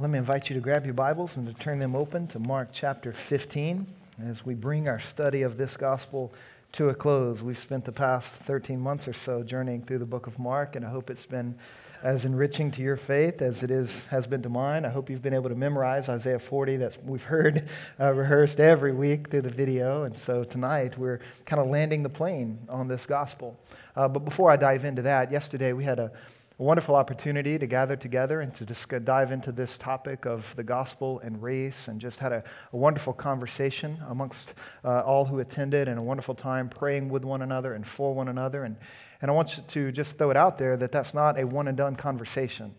Let me invite you to grab your Bibles and to turn them open to Mark chapter 15 as we bring our study of this gospel to a close. We've spent the past 13 months or so journeying through the book of Mark, and I hope it's been as enriching to your faith as it is, has been to mine. I hope you've been able to memorize Isaiah 40 that we've heard uh, rehearsed every week through the video. And so tonight we're kind of landing the plane on this gospel. Uh, but before I dive into that, yesterday we had a a wonderful opportunity to gather together and to just dive into this topic of the gospel and race, and just had a, a wonderful conversation amongst uh, all who attended, and a wonderful time praying with one another and for one another. And, and I want you to just throw it out there that that's not a one and done conversation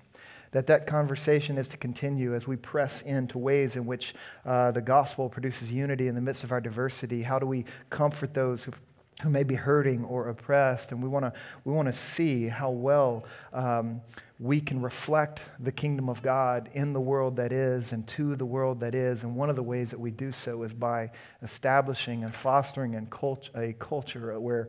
that that conversation is to continue as we press into ways in which uh, the gospel produces unity in the midst of our diversity. How do we comfort those who who may be hurting or oppressed. And we want to we wanna see how well um, we can reflect the kingdom of God in the world that is and to the world that is. And one of the ways that we do so is by establishing and fostering a culture where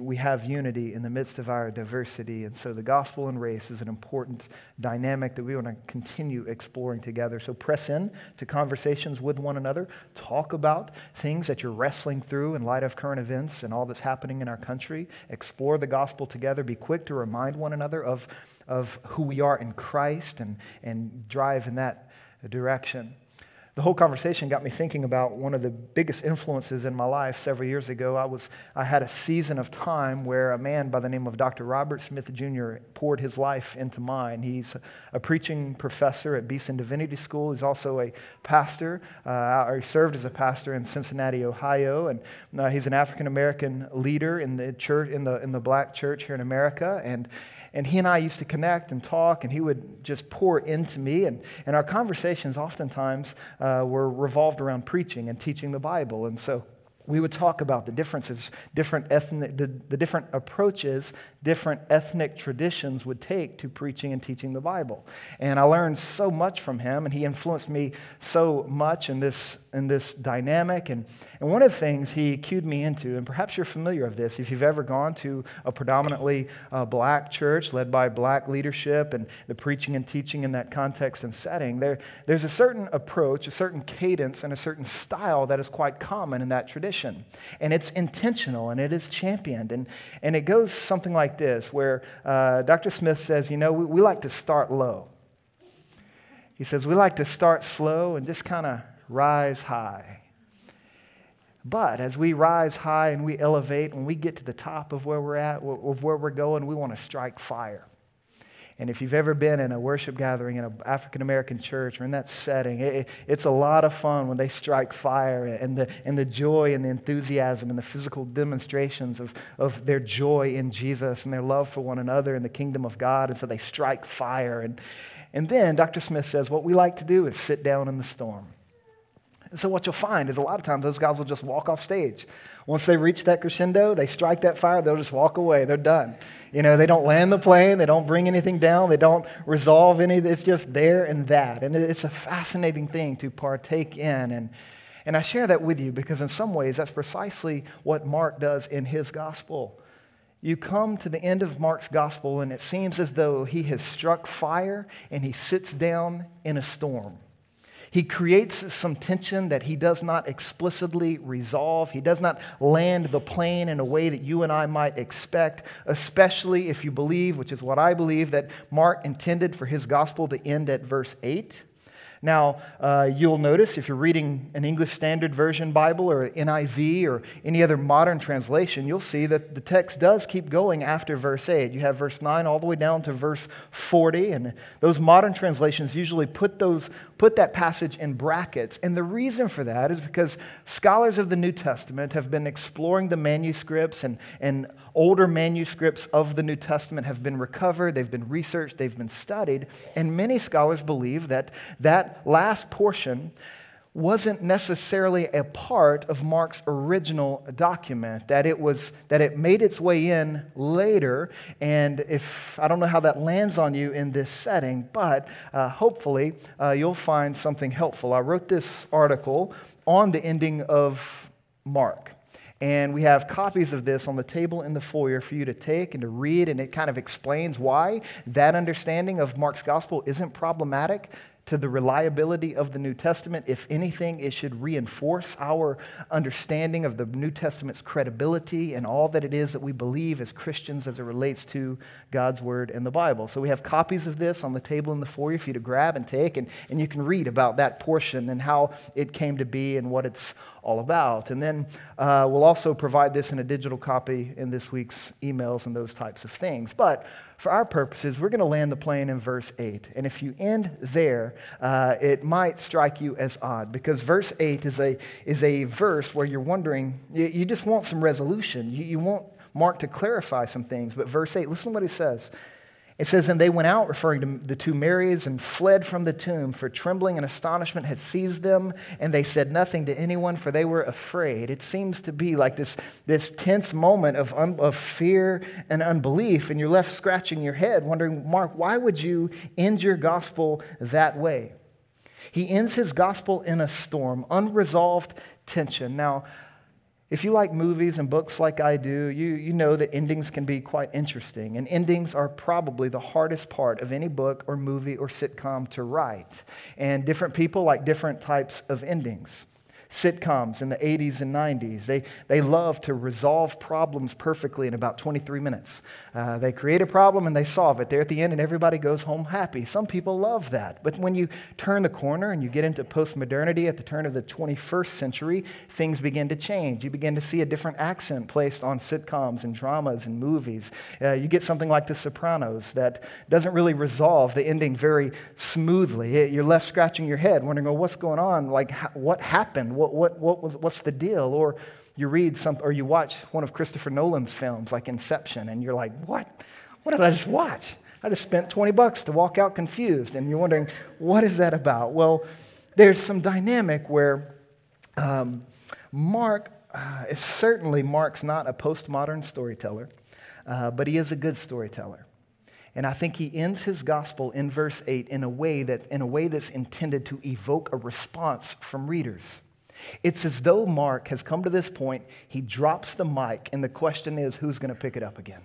we have unity in the midst of our diversity. And so the gospel and race is an important dynamic that we want to continue exploring together. So press in to conversations with one another. Talk about things that you're wrestling through in light of current events and all that's happening in our country. Explore the gospel together. Be quick to remind one another of, of who we are in Christ and, and drive in that direction the whole conversation got me thinking about one of the biggest influences in my life several years ago. I, was, I had a season of time where a man by the name of Dr. Robert Smith Jr. poured his life into mine. He's a preaching professor at Beeson Divinity School. He's also a pastor, uh, or he served as a pastor in Cincinnati, Ohio. And uh, he's an African American leader in the church, in the, in the black church here in America. And, and he and I used to connect and talk, and he would just pour into me. And, and our conversations oftentimes uh, were revolved around preaching and teaching the Bible. And so we would talk about the differences, different ethnic, the, the different approaches different ethnic traditions would take to preaching and teaching the Bible. And I learned so much from him, and he influenced me so much in this, in this dynamic. And, and one of the things he cued me into, and perhaps you're familiar with this, if you've ever gone to a predominantly uh, black church led by black leadership and the preaching and teaching in that context and setting, there, there's a certain approach, a certain cadence, and a certain style that is quite common in that tradition And it's intentional and it is championed. And, and it goes something like this where uh, Dr. Smith says, you know, we, we like to start low. He says, we like to start slow and just kind of rise high. But as we rise high and we elevate, when we get to the top of where we're at, of where we're going, we want to strike fire. And if you've ever been in a worship gathering in an African American church or in that setting, it, it's a lot of fun when they strike fire and the, and the joy and the enthusiasm and the physical demonstrations of, of their joy in Jesus and their love for one another and the kingdom of God. And so they strike fire. And, and then Dr. Smith says, what we like to do is sit down in the storm. And so what you'll find is a lot of times those guys will just walk off stage. Once they reach that crescendo, they strike that fire, they'll just walk away. They're done. You know, they don't land the plane, they don't bring anything down, they don't resolve any, it's just there and that. And it's a fascinating thing to partake in. And, and I share that with you because, in some ways, that's precisely what Mark does in his gospel. You come to the end of Mark's gospel, and it seems as though he has struck fire and he sits down in a storm. He creates some tension that he does not explicitly resolve. He does not land the plane in a way that you and I might expect, especially if you believe, which is what I believe, that Mark intended for his gospel to end at verse 8. Now, uh, you'll notice if you're reading an English Standard Version Bible or NIV or any other modern translation, you'll see that the text does keep going after verse 8. You have verse 9 all the way down to verse 40, and those modern translations usually put, those, put that passage in brackets. And the reason for that is because scholars of the New Testament have been exploring the manuscripts and, and older manuscripts of the New Testament have been recovered, they've been researched, they've been studied, and many scholars believe that that last portion wasn't necessarily a part of Mark's original document, that it was that it made its way in later. And if I don't know how that lands on you in this setting, but uh, hopefully uh, you'll find something helpful. I wrote this article on the ending of Mark. And we have copies of this on the table in the foyer for you to take and to read, and it kind of explains why that understanding of Mark's gospel isn't problematic to the reliability of the New Testament. If anything, it should reinforce our understanding of the New Testament's credibility and all that it is that we believe as Christians as it relates to God's Word and the Bible. So we have copies of this on the table in the foyer for you to grab and take, and, and you can read about that portion and how it came to be and what it's all about. And then uh, we'll also provide this in a digital copy in this week's emails and those types of things. But for our purposes, we're going to land the plane in verse 8. And if you end there, uh, it might strike you as odd because verse 8 is a, is a verse where you're wondering, you, you just want some resolution. You, you want Mark to clarify some things. But verse 8, listen to what he says. It says, And they went out, referring to the two Marys, and fled from the tomb, for trembling and astonishment had seized them, and they said nothing to anyone, for they were afraid. It seems to be like this, this tense moment of, un, of fear and unbelief, and you're left scratching your head, wondering, Mark, why would you end your gospel that way? He ends his gospel in a storm, unresolved tension. Now, if you like movies and books like I do, you, you know that endings can be quite interesting. And endings are probably the hardest part of any book or movie or sitcom to write. And different people like different types of endings sitcoms in the 80s and 90s. They, they love to resolve problems perfectly in about 23 minutes. Uh, they create a problem and they solve it. There at the end, and everybody goes home happy. Some people love that. But when you turn the corner and you get into postmodernity at the turn of the 21st century, things begin to change. You begin to see a different accent placed on sitcoms and dramas and movies. Uh, you get something like The Sopranos that doesn't really resolve the ending very smoothly. You're left scratching your head, wondering, well, what's going on? Like, what happened? What, what, what what's the deal? Or you read some, or you watch one of Christopher Nolan's films like Inception, and you're like, what? What did I just watch? I just spent 20 bucks to walk out confused. And you're wondering, what is that about? Well, there's some dynamic where um, Mark uh, is certainly, Mark's not a postmodern storyteller, uh, but he is a good storyteller. And I think he ends his gospel in verse 8 in a way that in a way that's intended to evoke a response from readers. It's as though Mark has come to this point, he drops the mic, and the question is who's going to pick it up again?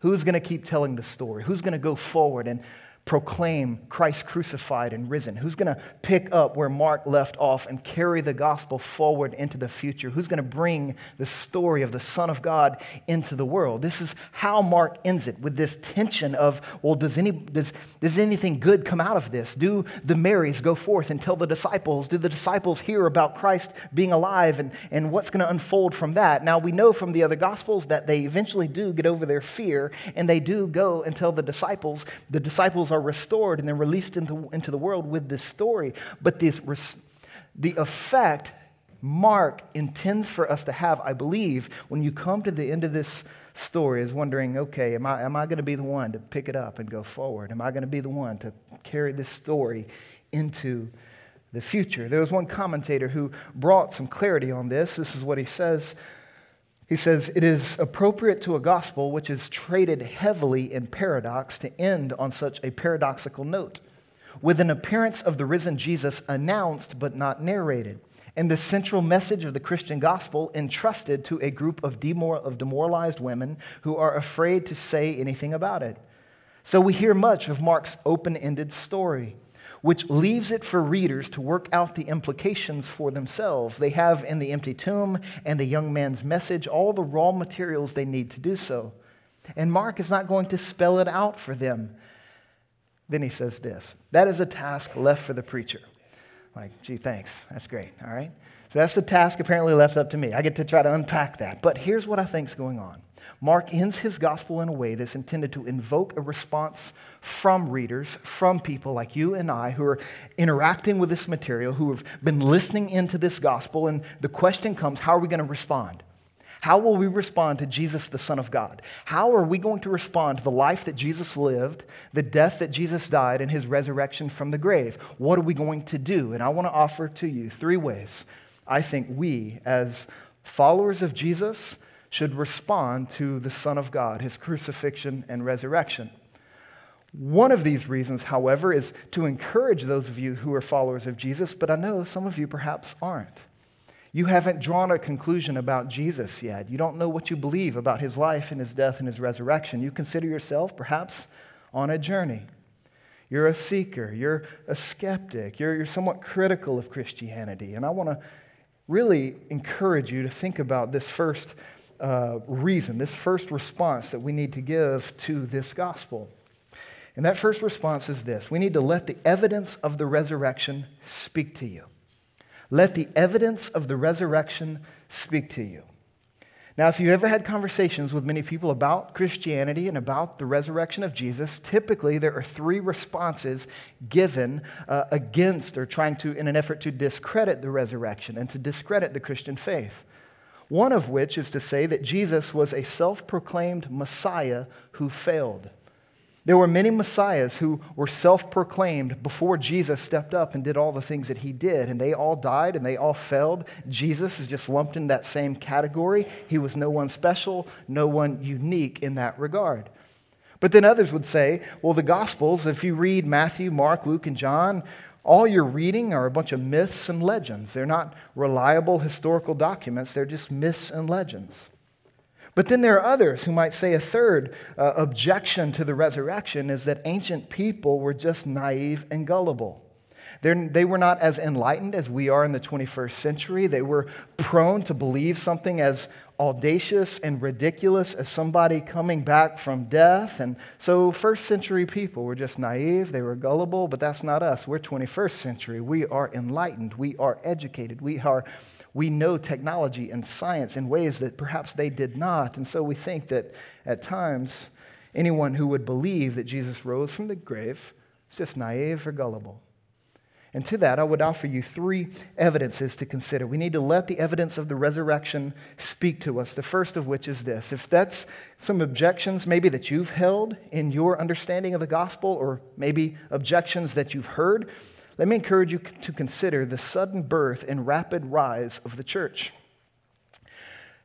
Who's going to keep telling the story? Who's going to go forward and proclaim Christ crucified and risen? Who's going to pick up where Mark left off and carry the gospel forward into the future? Who's going to bring the story of the Son of God into the world? This is how Mark ends it with this tension of, well, does, any, does, does anything good come out of this? Do the Marys go forth and tell the disciples? Do the disciples hear about Christ being alive and, and what's going to unfold from that? Now, we know from the other gospels that they eventually do get over their fear and they do go and tell the disciples. The disciples are restored and then released into, into the world with this story. But this, the effect Mark intends for us to have, I believe, when you come to the end of this story, is wondering, okay, am I, am I going to be the one to pick it up and go forward? Am I going to be the one to carry this story into the future? There was one commentator who brought some clarity on this. This is what he says he says, It is appropriate to a gospel which is traded heavily in paradox to end on such a paradoxical note, with an appearance of the risen Jesus announced but not narrated, and the central message of the Christian gospel entrusted to a group of, demor- of demoralized women who are afraid to say anything about it. So we hear much of Mark's open ended story which leaves it for readers to work out the implications for themselves. They have in the empty tomb and the young man's message all the raw materials they need to do so. And Mark is not going to spell it out for them. Then he says this that is a task left for the preacher. Like, gee, thanks. That's great. All right. So that's the task apparently left up to me. I get to try to unpack that. But here's what I think is going on Mark ends his gospel in a way that's intended to invoke a response from readers, from people like you and I who are interacting with this material, who have been listening into this gospel. And the question comes how are we going to respond? How will we respond to Jesus, the Son of God? How are we going to respond to the life that Jesus lived, the death that Jesus died, and his resurrection from the grave? What are we going to do? And I want to offer to you three ways I think we, as followers of Jesus, should respond to the Son of God, his crucifixion and resurrection. One of these reasons, however, is to encourage those of you who are followers of Jesus, but I know some of you perhaps aren't. You haven't drawn a conclusion about Jesus yet. You don't know what you believe about his life and his death and his resurrection. You consider yourself perhaps on a journey. You're a seeker. You're a skeptic. You're, you're somewhat critical of Christianity. And I want to really encourage you to think about this first uh, reason, this first response that we need to give to this gospel. And that first response is this we need to let the evidence of the resurrection speak to you. Let the evidence of the resurrection speak to you. Now, if you've ever had conversations with many people about Christianity and about the resurrection of Jesus, typically there are three responses given uh, against or trying to, in an effort to discredit the resurrection and to discredit the Christian faith. One of which is to say that Jesus was a self proclaimed Messiah who failed. There were many messiahs who were self proclaimed before Jesus stepped up and did all the things that he did, and they all died and they all failed. Jesus is just lumped in that same category. He was no one special, no one unique in that regard. But then others would say, well, the Gospels, if you read Matthew, Mark, Luke, and John, all you're reading are a bunch of myths and legends. They're not reliable historical documents, they're just myths and legends. But then there are others who might say a third uh, objection to the resurrection is that ancient people were just naive and gullible. They're, they were not as enlightened as we are in the 21st century. They were prone to believe something as audacious and ridiculous as somebody coming back from death. And so, first century people were just naive, they were gullible, but that's not us. We're 21st century. We are enlightened, we are educated, we, are, we know technology and science in ways that perhaps they did not. And so, we think that at times, anyone who would believe that Jesus rose from the grave is just naive or gullible. And to that, I would offer you three evidences to consider. We need to let the evidence of the resurrection speak to us. The first of which is this if that's some objections, maybe that you've held in your understanding of the gospel, or maybe objections that you've heard, let me encourage you to consider the sudden birth and rapid rise of the church.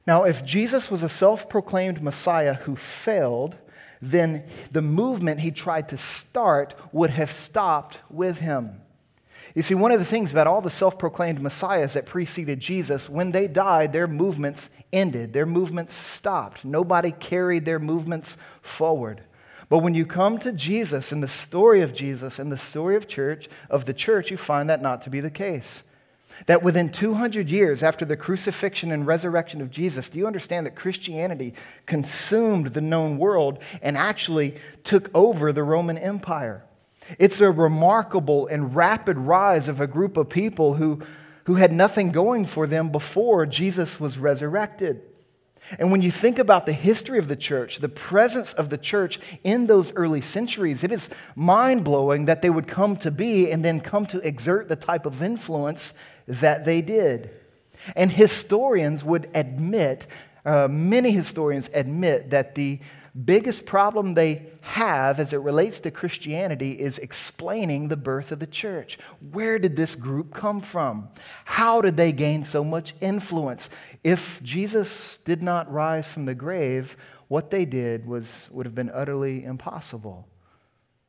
Now, if Jesus was a self proclaimed Messiah who failed, then the movement he tried to start would have stopped with him. You see, one of the things about all the self proclaimed messiahs that preceded Jesus, when they died, their movements ended, their movements stopped. Nobody carried their movements forward. But when you come to Jesus and the story of Jesus and the story of church of the church, you find that not to be the case. That within 200 years after the crucifixion and resurrection of Jesus, do you understand that Christianity consumed the known world and actually took over the Roman Empire? It's a remarkable and rapid rise of a group of people who, who had nothing going for them before Jesus was resurrected. And when you think about the history of the church, the presence of the church in those early centuries, it is mind blowing that they would come to be and then come to exert the type of influence that they did. And historians would admit, uh, many historians admit, that the biggest problem they have as it relates to Christianity is explaining the birth of the church. Where did this group come from? How did they gain so much influence? If Jesus did not rise from the grave, what they did was, would have been utterly impossible.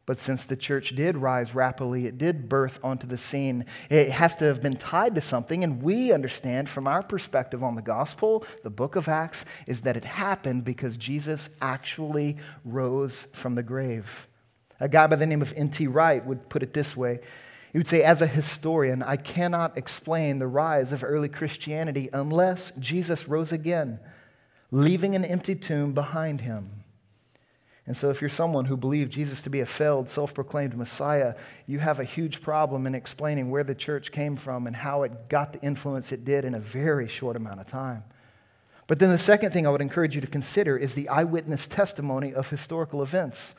But since the church did rise rapidly, it did birth onto the scene, it has to have been tied to something. And we understand from our perspective on the gospel, the book of Acts, is that it happened because Jesus actually rose from the grave. A guy by the name of N.T. Wright would put it this way He would say, As a historian, I cannot explain the rise of early Christianity unless Jesus rose again, leaving an empty tomb behind him. And so, if you're someone who believed Jesus to be a failed, self proclaimed Messiah, you have a huge problem in explaining where the church came from and how it got the influence it did in a very short amount of time. But then, the second thing I would encourage you to consider is the eyewitness testimony of historical events.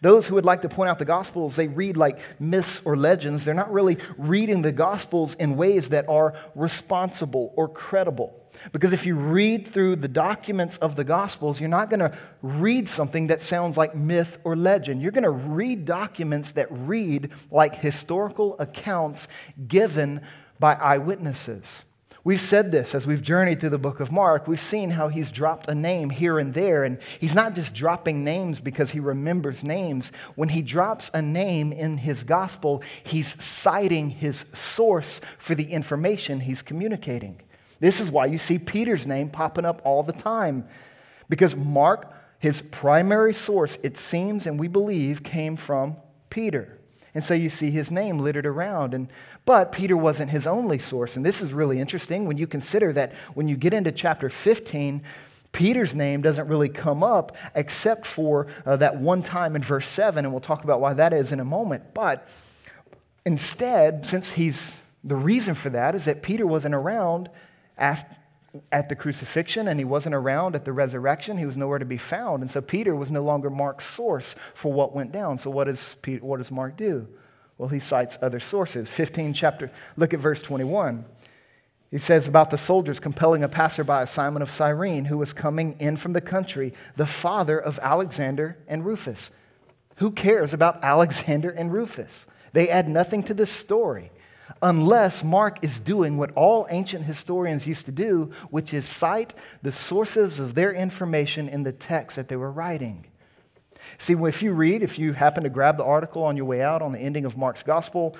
Those who would like to point out the Gospels, they read like myths or legends. They're not really reading the Gospels in ways that are responsible or credible. Because if you read through the documents of the Gospels, you're not going to read something that sounds like myth or legend. You're going to read documents that read like historical accounts given by eyewitnesses. We've said this as we've journeyed through the book of Mark. We've seen how he's dropped a name here and there. And he's not just dropping names because he remembers names. When he drops a name in his gospel, he's citing his source for the information he's communicating. This is why you see Peter's name popping up all the time. Because Mark, his primary source, it seems and we believe, came from Peter. And so you see his name littered around. And, but Peter wasn't his only source. And this is really interesting when you consider that when you get into chapter 15, Peter's name doesn't really come up except for uh, that one time in verse 7, and we'll talk about why that is in a moment. But instead, since he's the reason for that is that Peter wasn't around after, at the crucifixion and he wasn't around at the resurrection. He was nowhere to be found. And so Peter was no longer Mark's source for what went down. So what does, Peter, what does Mark do? Well, he cites other sources. 15 chapter, look at verse 21. He says about the soldiers compelling a passerby, Simon of Cyrene, who was coming in from the country, the father of Alexander and Rufus. Who cares about Alexander and Rufus? They add nothing to this story unless Mark is doing what all ancient historians used to do, which is cite the sources of their information in the text that they were writing. See, if you read, if you happen to grab the article on your way out on the ending of Mark's gospel,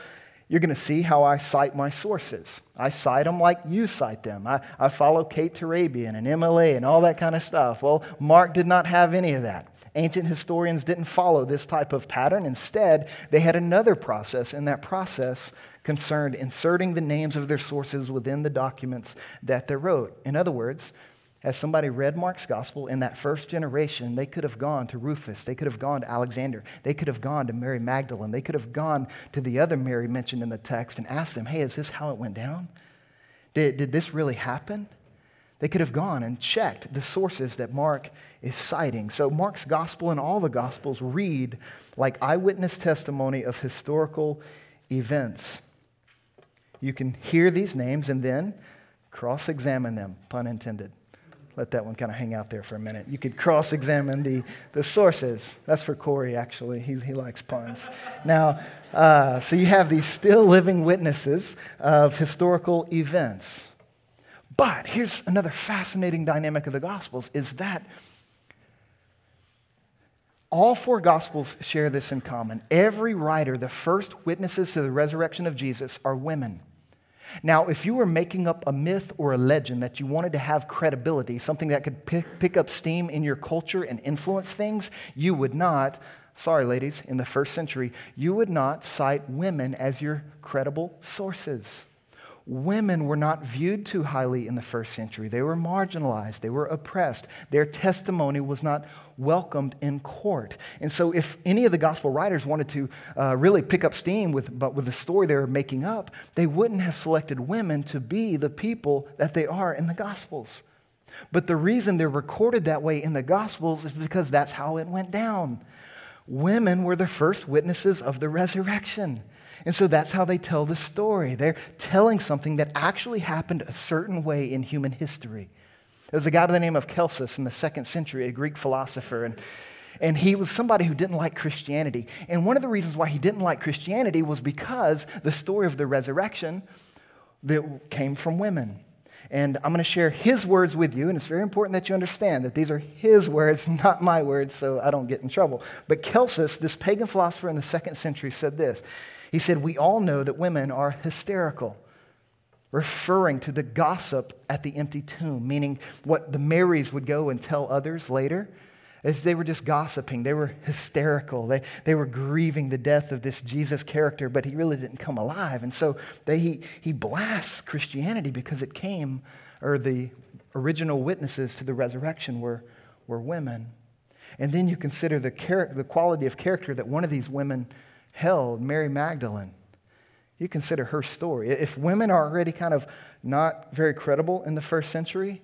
you're going to see how I cite my sources. I cite them like you cite them. I, I follow Kate Turabian and MLA and all that kind of stuff. Well, Mark did not have any of that. Ancient historians didn't follow this type of pattern. Instead, they had another process, and that process concerned inserting the names of their sources within the documents that they wrote. In other words, as somebody read Mark's gospel in that first generation, they could have gone to Rufus, they could have gone to Alexander, they could have gone to Mary Magdalene, they could have gone to the other Mary mentioned in the text and asked them, hey, is this how it went down? Did, did this really happen? They could have gone and checked the sources that Mark is citing. So, Mark's gospel and all the gospels read like eyewitness testimony of historical events. You can hear these names and then cross examine them, pun intended let that one kind of hang out there for a minute. You could cross examine the, the sources. That's for Corey, actually. He's, he likes puns. Now, uh, so you have these still living witnesses of historical events. But here's another fascinating dynamic of the Gospels is that all four Gospels share this in common. Every writer, the first witnesses to the resurrection of Jesus, are women. Now, if you were making up a myth or a legend that you wanted to have credibility, something that could pick, pick up steam in your culture and influence things, you would not, sorry, ladies, in the first century, you would not cite women as your credible sources women were not viewed too highly in the first century. They were marginalized, they were oppressed. Their testimony was not welcomed in court. And so, if any of the gospel writers wanted to uh, really pick up steam with, but with the story they were making up, they wouldn't have selected women to be the people that they are in the gospels. But the reason they're recorded that way in the gospels is because that's how it went down. Women were the first witnesses of the resurrection. And so that's how they tell the story. They're telling something that actually happened a certain way in human history. There was a guy by the name of Celsus in the second century, a Greek philosopher, and, and he was somebody who didn't like Christianity. And one of the reasons why he didn't like Christianity was because the story of the resurrection that came from women. And I'm going to share his words with you, and it's very important that you understand that these are his words, not my words, so I don't get in trouble. But Celsus, this pagan philosopher in the second century, said this he said, We all know that women are hysterical, referring to the gossip at the empty tomb, meaning what the Marys would go and tell others later. As they were just gossiping, they were hysterical. They, they were grieving the death of this Jesus character, but he really didn't come alive. And so they, he, he blasts Christianity because it came, or the original witnesses to the resurrection were, were women. And then you consider the, char- the quality of character that one of these women held Mary Magdalene. You consider her story. If women are already kind of not very credible in the first century,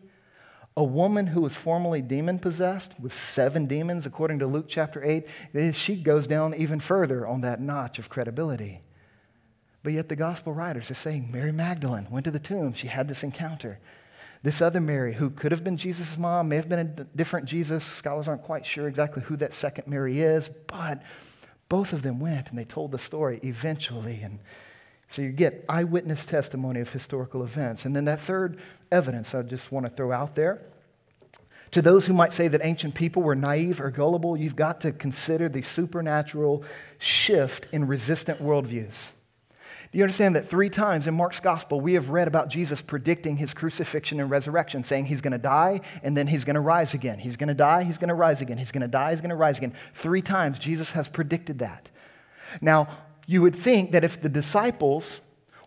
a woman who was formerly demon possessed with seven demons, according to Luke chapter 8, eh, she goes down even further on that notch of credibility. But yet the gospel writers are saying Mary Magdalene went to the tomb. She had this encounter. This other Mary, who could have been Jesus' mom, may have been a different Jesus. Scholars aren't quite sure exactly who that second Mary is, but both of them went and they told the story eventually. And so you get eyewitness testimony of historical events. And then that third evidence I just want to throw out there. To those who might say that ancient people were naive or gullible, you've got to consider the supernatural shift in resistant worldviews. Do you understand that three times in Mark's gospel we have read about Jesus predicting his crucifixion and resurrection, saying he's going to die and then he's going to rise again. He's going to die, he's going to rise again. He's going to die, he's going to rise again. Three times Jesus has predicted that. Now, you would think that if the disciples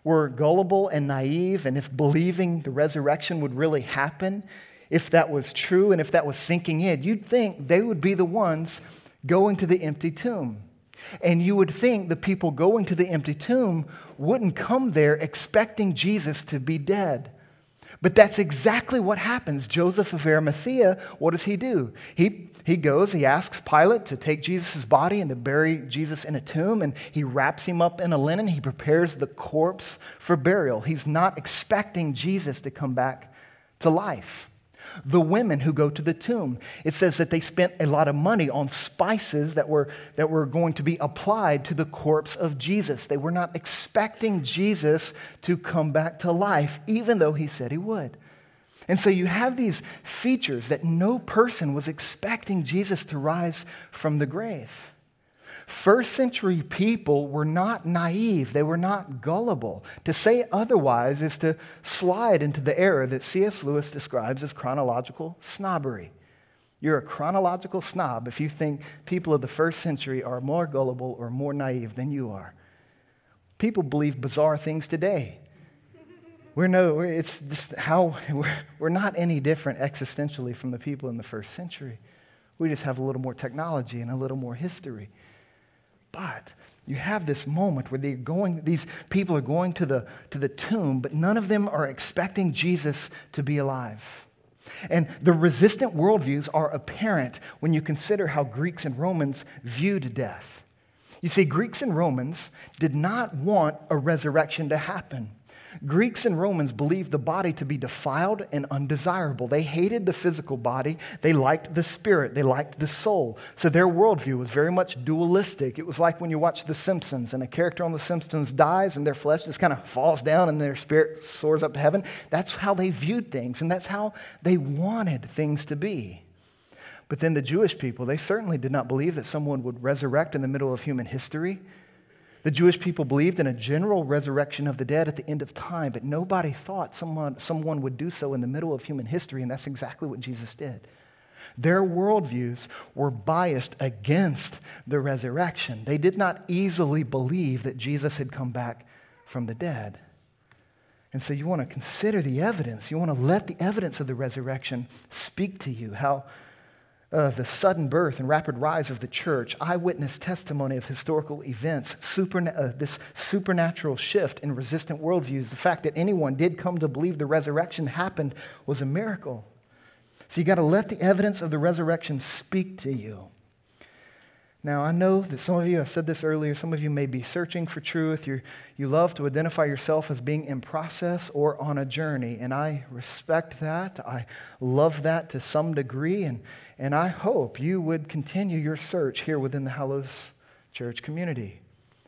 were gullible and naive, and if believing the resurrection would really happen, if that was true and if that was sinking in, you'd think they would be the ones going to the empty tomb. And you would think the people going to the empty tomb wouldn't come there expecting Jesus to be dead. But that's exactly what happens. Joseph of Arimathea, what does he do? He, he goes, he asks Pilate to take Jesus' body and to bury Jesus in a tomb, and he wraps him up in a linen. He prepares the corpse for burial. He's not expecting Jesus to come back to life the women who go to the tomb. It says that they spent a lot of money on spices that were, that were going to be applied to the corpse of Jesus. They were not expecting Jesus to come back to life, even though he said he would. And so you have these features that no person was expecting Jesus to rise from the grave. First century people were not naive, they were not gullible. To say otherwise is to slide into the error that C.S. Lewis describes as chronological snobbery. You're a chronological snob if you think people of the first century are more gullible or more naive than you are. People believe bizarre things today. We're no, it's just how we're not any different existentially from the people in the first century. We just have a little more technology and a little more history. You have this moment where they're going, these people are going to the, to the tomb, but none of them are expecting Jesus to be alive. And the resistant worldviews are apparent when you consider how Greeks and Romans viewed death. You see, Greeks and Romans did not want a resurrection to happen. Greeks and Romans believed the body to be defiled and undesirable. They hated the physical body, they liked the spirit, they liked the soul. So their worldview was very much dualistic. It was like when you watch The Simpsons and a character on The Simpsons dies and their flesh just kind of falls down and their spirit soars up to heaven. That's how they viewed things, and that's how they wanted things to be. But then the Jewish people, they certainly did not believe that someone would resurrect in the middle of human history. The Jewish people believed in a general resurrection of the dead at the end of time, but nobody thought someone, someone would do so in the middle of human history, and that's exactly what Jesus did. Their worldviews were biased against the resurrection. They did not easily believe that Jesus had come back from the dead. And so you want to consider the evidence. You want to let the evidence of the resurrection speak to you. How uh, the sudden birth and rapid rise of the church, eyewitness testimony of historical events, uh, this supernatural shift in resistant worldviews, the fact that anyone did come to believe the resurrection happened was a miracle. So you got to let the evidence of the resurrection speak to you. Now, I know that some of you, I said this earlier, some of you may be searching for truth. you you love to identify yourself as being in process or on a journey, and I respect that. I love that to some degree, and, and I hope you would continue your search here within the Hallows Church community.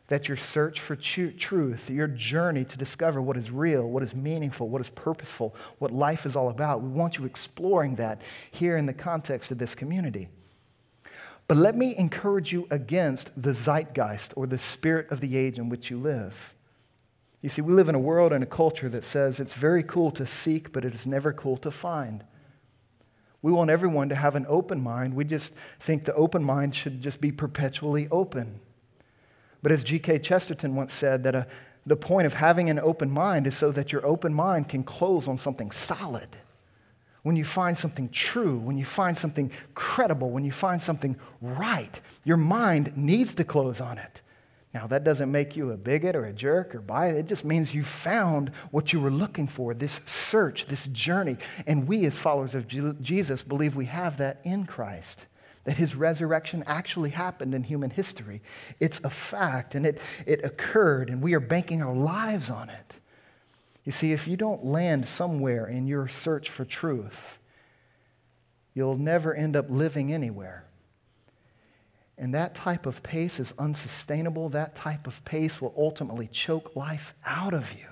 That your search for truth, your journey to discover what is real, what is meaningful, what is purposeful, what life is all about, we want you exploring that here in the context of this community. But let me encourage you against the zeitgeist or the spirit of the age in which you live. You see, we live in a world and a culture that says it's very cool to seek, but it is never cool to find. We want everyone to have an open mind. We just think the open mind should just be perpetually open. But as G.K. Chesterton once said, that a, the point of having an open mind is so that your open mind can close on something solid when you find something true, when you find something credible, when you find something right, your mind needs to close on it. Now, that doesn't make you a bigot or a jerk or bias. It just means you found what you were looking for this search, this journey. And we, as followers of Jesus, believe we have that in Christ, that his resurrection actually happened in human history. It's a fact, and it, it occurred, and we are banking our lives on it. You see, if you don't land somewhere in your search for truth, you'll never end up living anywhere. And that type of pace is unsustainable. That type of pace will ultimately choke life out of you.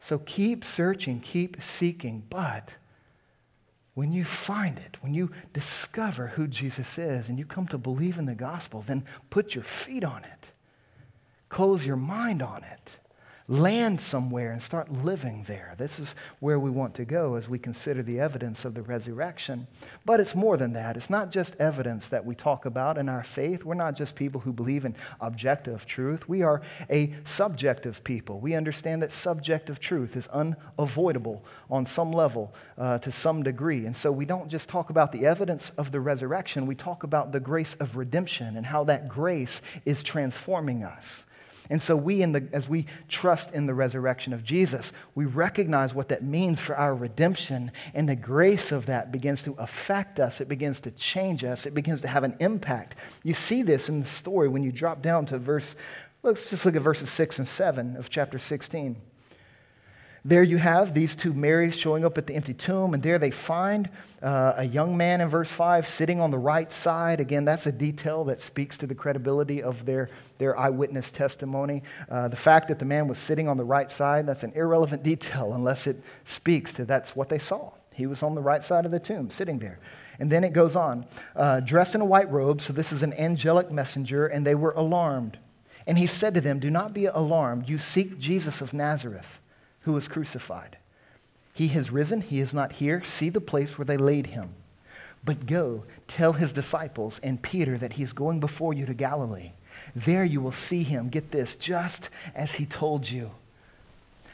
So keep searching, keep seeking, but when you find it, when you discover who Jesus is and you come to believe in the gospel, then put your feet on it, close your mind on it land somewhere and start living there. This is where we want to go as we consider the evidence of the resurrection. But it's more than that. It's not just evidence that we talk about in our faith. We're not just people who believe in objective truth. We are a subjective people. We understand that subjective truth is unavoidable on some level uh, to some degree. And so we don't just talk about the evidence of the resurrection, we talk about the grace of redemption and how that grace is transforming us. And so we, in the, as we trust in the resurrection of Jesus, we recognize what that means for our redemption, and the grace of that begins to affect us. It begins to change us. It begins to have an impact. You see this in the story when you drop down to verse, let's just look at verses 6 and 7 of chapter 16. There you have these two Marys showing up at the empty tomb, and there they find uh, a young man in verse 5 sitting on the right side. Again, that's a detail that speaks to the credibility of their, their eyewitness testimony. Uh, the fact that the man was sitting on the right side, that's an irrelevant detail unless it speaks to that's what they saw. He was on the right side of the tomb, sitting there. And then it goes on, uh, dressed in a white robe, so this is an angelic messenger, and they were alarmed. And he said to them, Do not be alarmed. You seek Jesus of Nazareth who was crucified. He has risen, he is not here. See the place where they laid him. But go, tell his disciples and Peter that he's going before you to Galilee. There you will see him, get this, just as he told you.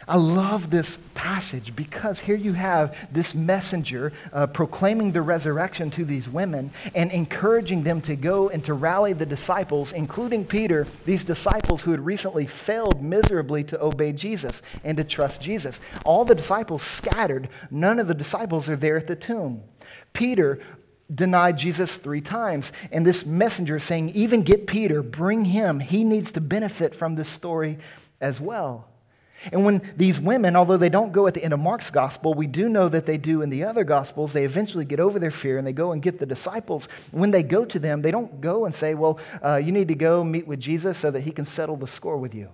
I love this passage because here you have this messenger uh, proclaiming the resurrection to these women and encouraging them to go and to rally the disciples, including Peter, these disciples who had recently failed miserably to obey Jesus and to trust Jesus. All the disciples scattered, none of the disciples are there at the tomb. Peter denied Jesus three times. And this messenger saying, even get Peter, bring him. He needs to benefit from this story as well. And when these women, although they don't go at the end of Mark's gospel, we do know that they do in the other gospels, they eventually get over their fear and they go and get the disciples. When they go to them, they don't go and say, Well, uh, you need to go meet with Jesus so that he can settle the score with you.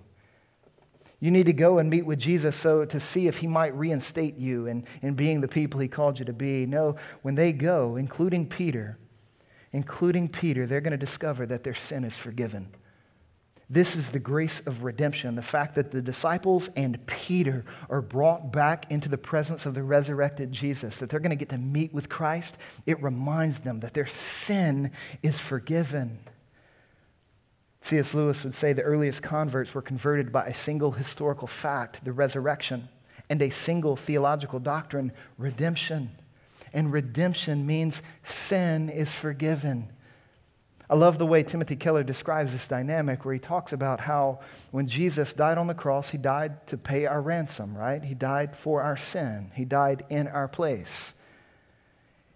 You need to go and meet with Jesus so to see if he might reinstate you in, in being the people he called you to be. No, when they go, including Peter, including Peter, they're going to discover that their sin is forgiven. This is the grace of redemption, the fact that the disciples and Peter are brought back into the presence of the resurrected Jesus, that they're going to get to meet with Christ. It reminds them that their sin is forgiven. C.S. Lewis would say the earliest converts were converted by a single historical fact, the resurrection, and a single theological doctrine, redemption. And redemption means sin is forgiven. I love the way Timothy Keller describes this dynamic where he talks about how when Jesus died on the cross, he died to pay our ransom, right? He died for our sin, he died in our place.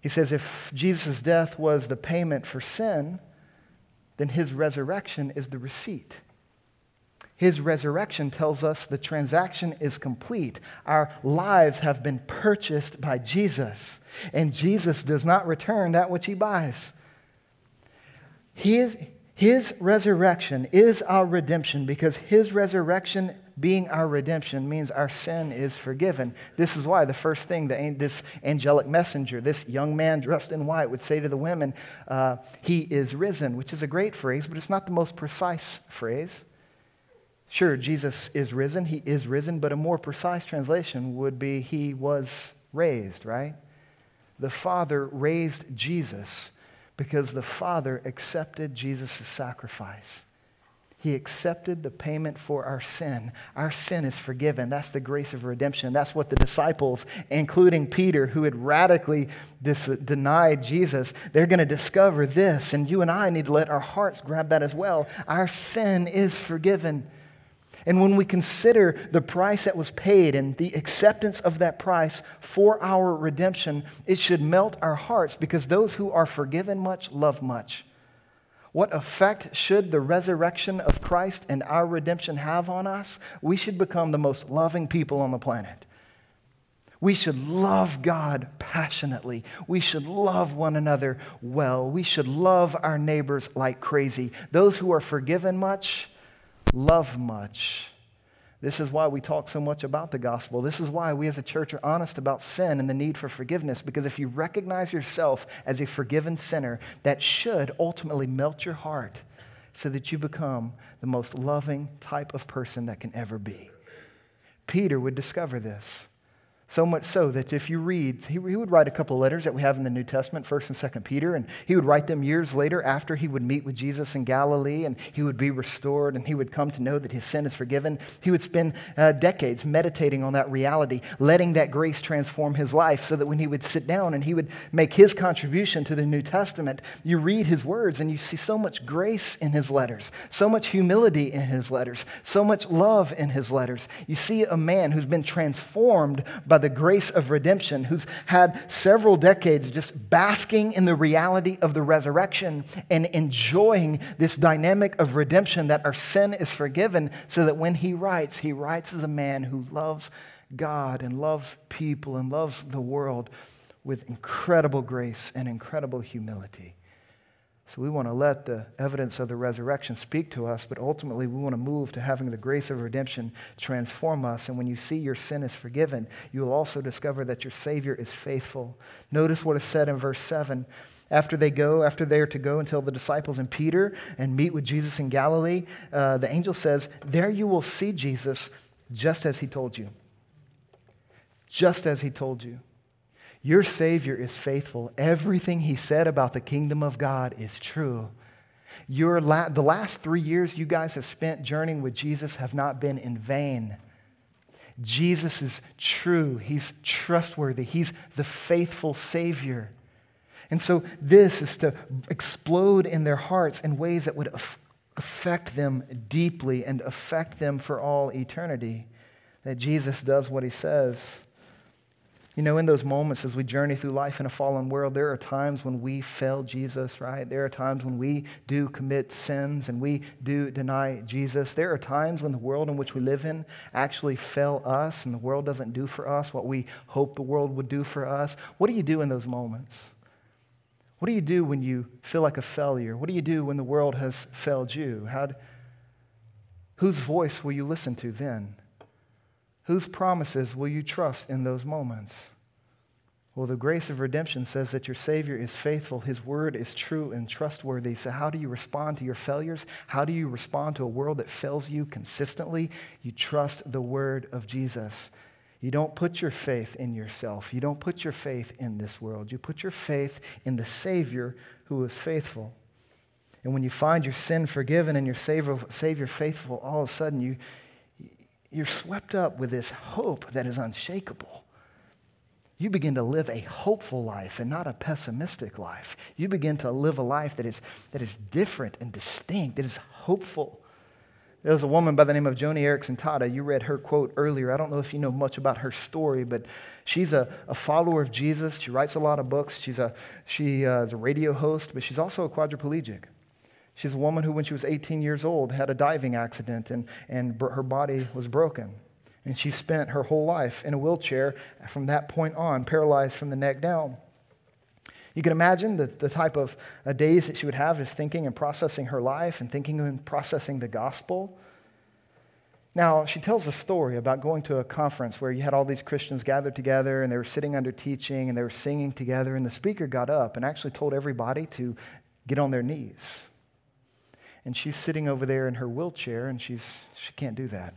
He says if Jesus' death was the payment for sin, then his resurrection is the receipt. His resurrection tells us the transaction is complete. Our lives have been purchased by Jesus, and Jesus does not return that which he buys. His, his resurrection is our redemption because his resurrection being our redemption means our sin is forgiven. This is why the first thing that this angelic messenger, this young man dressed in white, would say to the women, uh, He is risen, which is a great phrase, but it's not the most precise phrase. Sure, Jesus is risen, He is risen, but a more precise translation would be He was raised, right? The Father raised Jesus because the Father accepted Jesus' sacrifice. He accepted the payment for our sin. Our sin is forgiven. That's the grace of redemption. That's what the disciples, including Peter, who had radically dis- denied Jesus, they're going to discover this. And you and I need to let our hearts grab that as well. Our sin is forgiven. And when we consider the price that was paid and the acceptance of that price for our redemption, it should melt our hearts because those who are forgiven much love much. What effect should the resurrection of Christ and our redemption have on us? We should become the most loving people on the planet. We should love God passionately. We should love one another well. We should love our neighbors like crazy. Those who are forgiven much, love much. This is why we talk so much about the gospel. This is why we as a church are honest about sin and the need for forgiveness. Because if you recognize yourself as a forgiven sinner, that should ultimately melt your heart so that you become the most loving type of person that can ever be. Peter would discover this. So much so that if you read, he, he would write a couple letters that we have in the New Testament, 1st and 2nd Peter, and he would write them years later after he would meet with Jesus in Galilee and he would be restored and he would come to know that his sin is forgiven. He would spend uh, decades meditating on that reality, letting that grace transform his life so that when he would sit down and he would make his contribution to the New Testament, you read his words and you see so much grace in his letters, so much humility in his letters, so much love in his letters. You see a man who's been transformed by the grace of redemption, who's had several decades just basking in the reality of the resurrection and enjoying this dynamic of redemption that our sin is forgiven, so that when he writes, he writes as a man who loves God and loves people and loves the world with incredible grace and incredible humility. So we want to let the evidence of the resurrection speak to us, but ultimately we want to move to having the grace of redemption transform us. And when you see your sin is forgiven, you will also discover that your Savior is faithful. Notice what is said in verse 7 after they go, after they are to go tell the disciples and Peter and meet with Jesus in Galilee, uh, the angel says, There you will see Jesus just as he told you. Just as he told you. Your Savior is faithful. Everything He said about the kingdom of God is true. Your la- the last three years you guys have spent journeying with Jesus have not been in vain. Jesus is true, He's trustworthy, He's the faithful Savior. And so, this is to explode in their hearts in ways that would affect them deeply and affect them for all eternity. That Jesus does what He says. You know, in those moments as we journey through life in a fallen world, there are times when we fail Jesus, right? There are times when we do commit sins and we do deny Jesus. There are times when the world in which we live in actually fail us and the world doesn't do for us what we hope the world would do for us. What do you do in those moments? What do you do when you feel like a failure? What do you do when the world has failed you? How, whose voice will you listen to then? Whose promises will you trust in those moments? Well, the grace of redemption says that your Savior is faithful. His word is true and trustworthy. So, how do you respond to your failures? How do you respond to a world that fails you consistently? You trust the word of Jesus. You don't put your faith in yourself. You don't put your faith in this world. You put your faith in the Savior who is faithful. And when you find your sin forgiven and your Savior, Savior faithful, all of a sudden you, you're swept up with this hope that is unshakable. You begin to live a hopeful life and not a pessimistic life. You begin to live a life that is, that is different and distinct, that is hopeful. There was a woman by the name of Joni Eareckson Tada. You read her quote earlier. I don't know if you know much about her story, but she's a, a follower of Jesus. She writes a lot of books. She's a, she, uh, is a radio host, but she's also a quadriplegic. She's a woman who, when she was 18 years old, had a diving accident and, and her body was broken. And she spent her whole life in a wheelchair from that point on, paralyzed from the neck down. You can imagine the, the type of uh, days that she would have just thinking and processing her life and thinking and processing the gospel. Now, she tells a story about going to a conference where you had all these Christians gathered together and they were sitting under teaching and they were singing together, and the speaker got up and actually told everybody to get on their knees and she's sitting over there in her wheelchair and she's, she can't do that.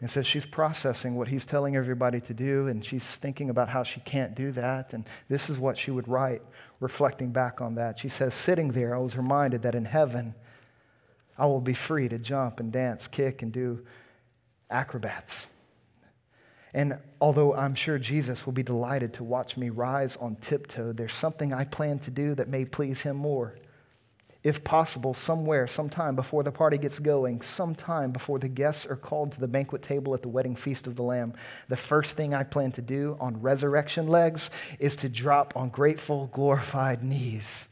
And so she's processing what he's telling everybody to do, and she's thinking about how she can't do that. And this is what she would write, reflecting back on that. She says, Sitting there, I was reminded that in heaven, I will be free to jump and dance, kick, and do acrobats. And although I'm sure Jesus will be delighted to watch me rise on tiptoe, there's something I plan to do that may please him more if possible, somewhere, sometime before the party gets going, sometime before the guests are called to the banquet table at the wedding feast of the Lamb, the first thing I plan to do on resurrection legs is to drop on grateful, glorified knees.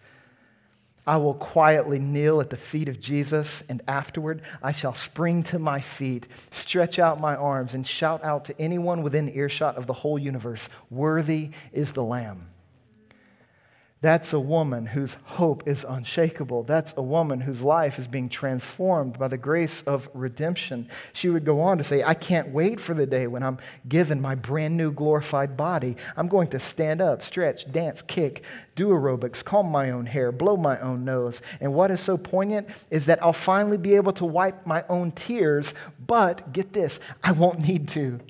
I will quietly kneel at the feet of Jesus, and afterward I shall spring to my feet, stretch out my arms, and shout out to anyone within earshot of the whole universe Worthy is the Lamb That's a woman whose hope is unshakable. That's a woman whose life is being transformed by the grace of redemption. She would go on to say, I can't wait for the day when I'm given my brand new glorified body. I'm going to stand up, stretch, dance, kick, do aerobics, comb my own hair, blow my own nose. And what is so poignant is that I'll finally be able to wipe my own tears, but get this, I won't need to.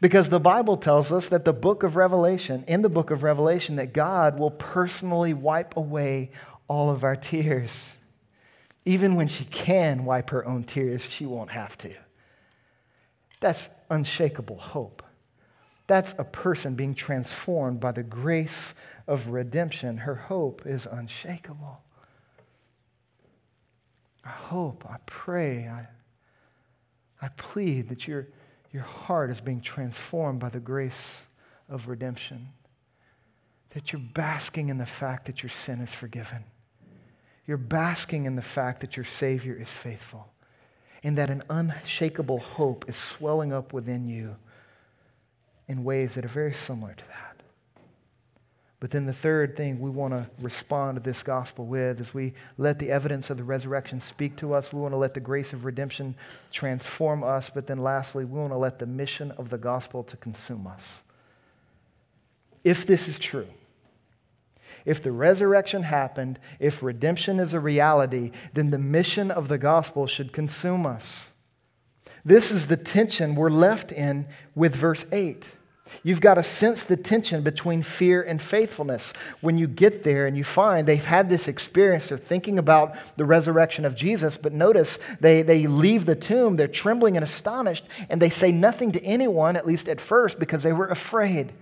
Because the Bible tells us that the book of Revelation, in the book of Revelation, that God will personally wipe away all of our tears. Even when she can wipe her own tears, she won't have to. That's unshakable hope. That's a person being transformed by the grace of redemption. Her hope is unshakable. I hope, I pray, I, I plead that you're your heart is being transformed by the grace of redemption. That you're basking in the fact that your sin is forgiven. You're basking in the fact that your Savior is faithful. And that an unshakable hope is swelling up within you in ways that are very similar to that. But then the third thing we want to respond to this gospel with is we let the evidence of the resurrection speak to us. We want to let the grace of redemption transform us. But then lastly, we want to let the mission of the gospel to consume us. If this is true, if the resurrection happened, if redemption is a reality, then the mission of the gospel should consume us. This is the tension we're left in with verse 8. You've got to sense the tension between fear and faithfulness. When you get there and you find they've had this experience, they're thinking about the resurrection of Jesus, but notice they, they leave the tomb, they're trembling and astonished, and they say nothing to anyone, at least at first, because they were afraid.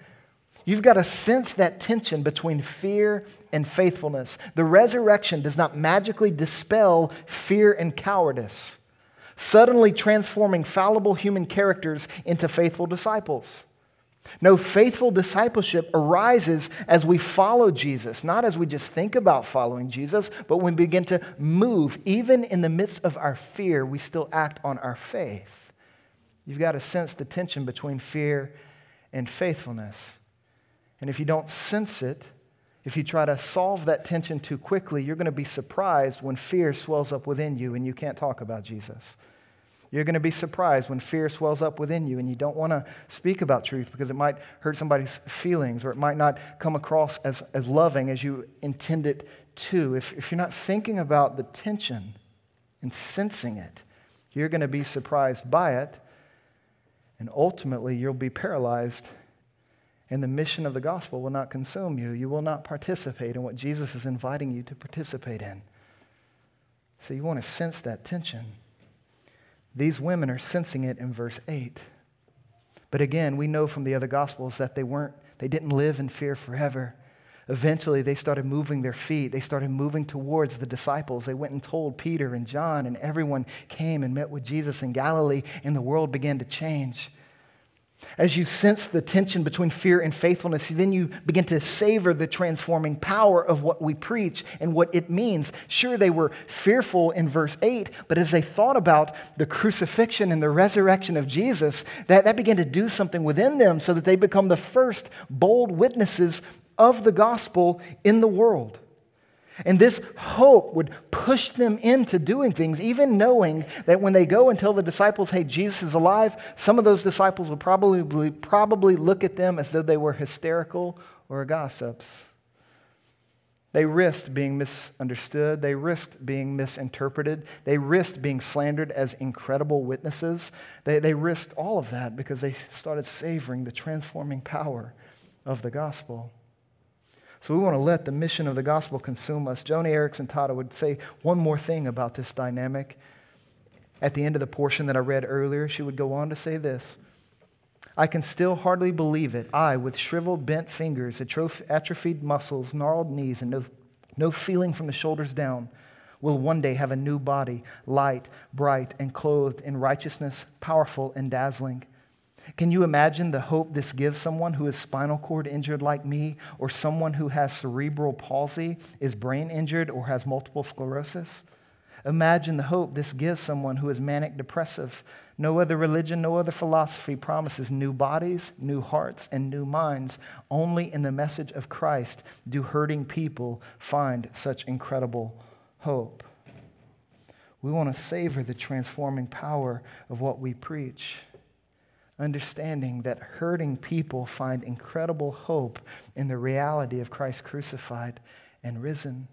You've got to sense that tension between fear and faithfulness. The resurrection does not magically dispel fear and cowardice, suddenly transforming fallible human characters into faithful disciples. No, faithful discipleship arises as we follow Jesus, not as we just think about following Jesus, but when we begin to move. Even in the midst of our fear, we still act on our faith. You've got to sense the tension between fear and faithfulness. And if you don't sense it, if you try to solve that tension too quickly, you're going to be surprised when fear swells up within you and you can't talk about Jesus. You're going to be surprised when fear swells up within you and you don't want to speak about truth because it might hurt somebody's feelings or it might not come across as, as loving as you intend it to. If, if you're not thinking about the tension and sensing it, you're going to be surprised by it. And ultimately, you'll be paralyzed, and the mission of the gospel will not consume you. You will not participate in what Jesus is inviting you to participate in. So, you want to sense that tension. These women are sensing it in verse 8. But again, we know from the other gospels that they weren't they didn't live in fear forever. Eventually, they started moving their feet. They started moving towards the disciples. They went and told Peter and John, and everyone came and met with Jesus in Galilee, and the world began to change. As you sense the tension between fear and faithfulness, then you begin to savor the transforming power of what we preach and what it means. Sure, they were fearful in verse 8, but as they thought about the crucifixion and the resurrection of Jesus, that, that began to do something within them so that they become the first bold witnesses of the gospel in the world. And this hope would push them into doing things, even knowing that when they go and tell the disciples, hey, Jesus is alive, some of those disciples will probably, probably look at them as though they were hysterical or gossips. They risked being misunderstood. They risked being misinterpreted. They risked being slandered as incredible witnesses. They, they risked all of that because they started savoring the transforming power of the gospel. So we want to let the mission of the gospel consume us. Joni Eareckson Tada would say one more thing about this dynamic. At the end of the portion that I read earlier, she would go on to say this I can still hardly believe it. I, with shriveled, bent fingers, atrophied muscles, gnarled knees, and no, no feeling from the shoulders down, will one day have a new body, light, bright, and clothed in righteousness, powerful and dazzling. Can you imagine the hope this gives someone who is spinal cord injured like me, or someone who has cerebral palsy, is brain injured, or has multiple sclerosis? Imagine the hope this gives someone who is manic depressive. No other religion, no other philosophy promises new bodies, new hearts, and new minds. Only in the message of Christ do hurting people find such incredible hope. We want to savor the transforming power of what we preach, understanding that hurting people find incredible hope in the reality of Christ crucified and risen.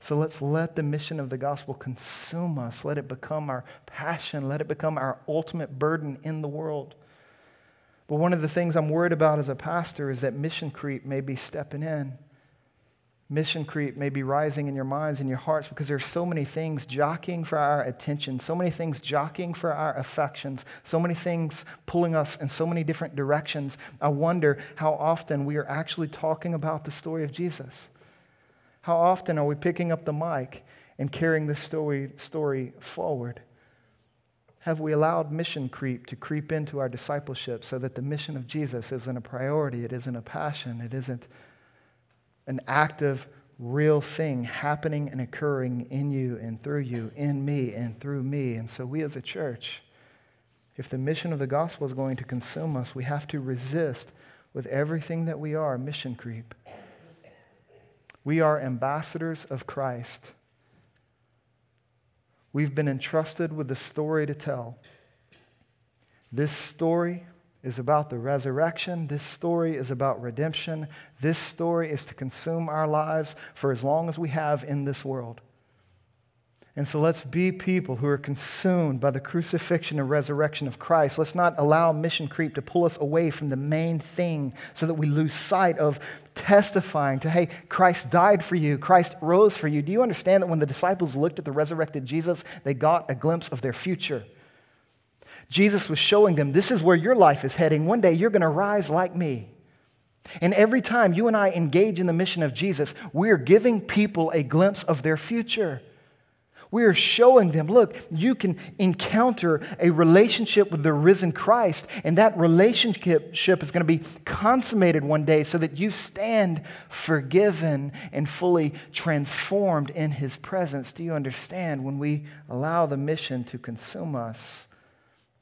So let's let the mission of the gospel consume us. Let it become our passion. Let it become our ultimate burden in the world. But one of the things I'm worried about as a pastor is that mission creep may be stepping in. Mission creep may be rising in your minds and your hearts because there's so many things jockeying for our attention, so many things jockeying for our affections, so many things pulling us in so many different directions. I wonder how often we are actually talking about the story of Jesus. How often are we picking up the mic and carrying this story, story forward? Have we allowed mission creep to creep into our discipleship so that the mission of Jesus isn't a priority, it isn't a passion, it isn't an active, real thing happening and occurring in you and through you, in me and through me? And so, we as a church, if the mission of the gospel is going to consume us, we have to resist with everything that we are mission creep. We are ambassadors of Christ. We've been entrusted with a story to tell. This story is about the resurrection. This story is about redemption. This story is to consume our lives for as long as we have in this world. And so let's be people who are consumed by the crucifixion and resurrection of Christ. Let's not allow mission creep to pull us away from the main thing so that we lose sight of testifying to, hey, Christ died for you, Christ rose for you. Do you understand that when the disciples looked at the resurrected Jesus, they got a glimpse of their future? Jesus was showing them, this is where your life is heading. One day you're going to rise like me. And every time you and I engage in the mission of Jesus, we are giving people a glimpse of their future. We are showing them, look, you can encounter a relationship with the risen Christ, and that relationship is going to be consummated one day so that you stand forgiven and fully transformed in his presence. Do you understand? When we allow the mission to consume us,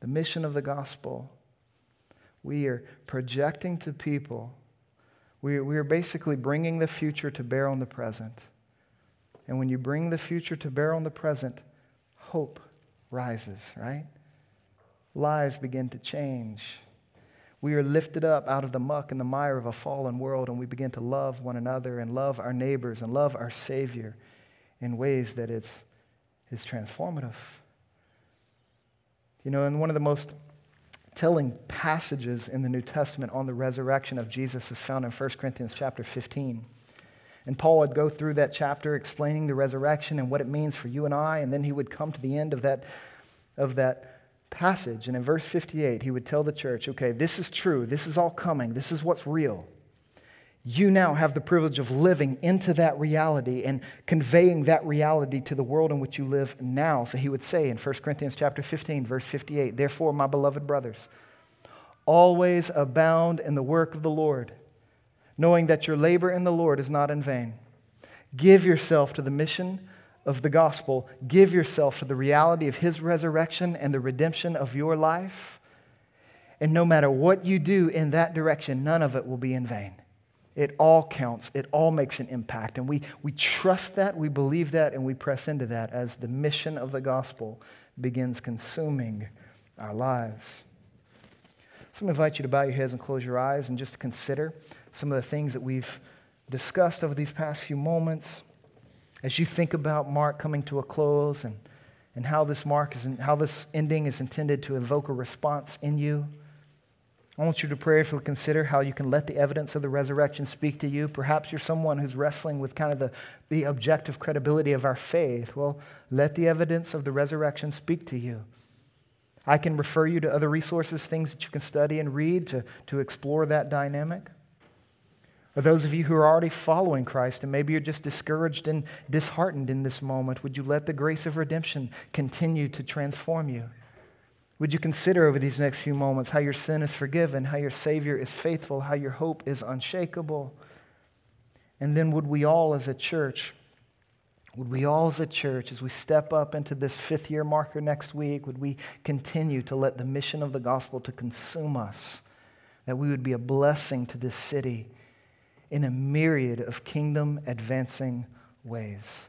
the mission of the gospel, we are projecting to people, we, we are basically bringing the future to bear on the present. And when you bring the future to bear on the present, hope rises, right? Lives begin to change. We are lifted up out of the muck and the mire of a fallen world, and we begin to love one another and love our neighbors and love our Savior in ways that it's, is transformative. You know, and one of the most telling passages in the New Testament on the resurrection of Jesus is found in 1 Corinthians chapter 15. And Paul would go through that chapter explaining the resurrection and what it means for you and I, and then he would come to the end of that, of that passage. And in verse 58, he would tell the church, okay, this is true, this is all coming, this is what's real. You now have the privilege of living into that reality and conveying that reality to the world in which you live now. So he would say in 1 Corinthians chapter 15, verse 58, Therefore, my beloved brothers, always abound in the work of the Lord knowing that your labor in the Lord is not in vain. Give yourself to the mission of the gospel. Give yourself to the reality of his resurrection and the redemption of your life. And no matter what you do in that direction, none of it will be in vain. It all counts, it all makes an impact. And we, we trust that, we believe that, and we press into that as the mission of the gospel begins consuming our lives. So I'm going to invite you to bow your heads and close your eyes and just consider some of the things that we've discussed over these past few moments. As you think about Mark coming to a close and, and how this mark is in, how this ending is intended to evoke a response in you, I want you to prayerfully consider how you can let the evidence of the resurrection speak to you. Perhaps you're someone who's wrestling with kind of the, the objective credibility of our faith. Well, let the evidence of the resurrection speak to you. I can refer you to other resources, things that you can study and read to, to explore that dynamic. Or those of you who are already following Christ and maybe you're just discouraged and disheartened in this moment, would you let the grace of redemption continue to transform you? Would you consider over these next few moments how your sin is forgiven, how your Savior is faithful, how your hope is unshakable? And then would we all as a church Would we all as a church, as we step up into this fifth year marker next week, would we continue to let the mission of the gospel to consume us, that we would be a blessing to this city in a myriad of kingdom advancing ways?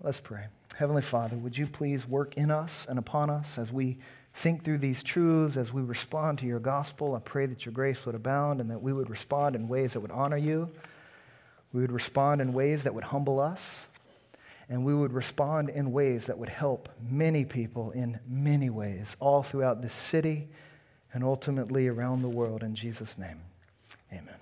Let's pray. Heavenly Father, would you please work in us and upon us as we think through these truths, as we respond to your gospel? I pray that your grace would abound and that we would respond in ways that would honor you. We would respond in ways that would humble us. And we would respond in ways that would help many people in many ways, all throughout this city and ultimately around the world. In Jesus' name, amen.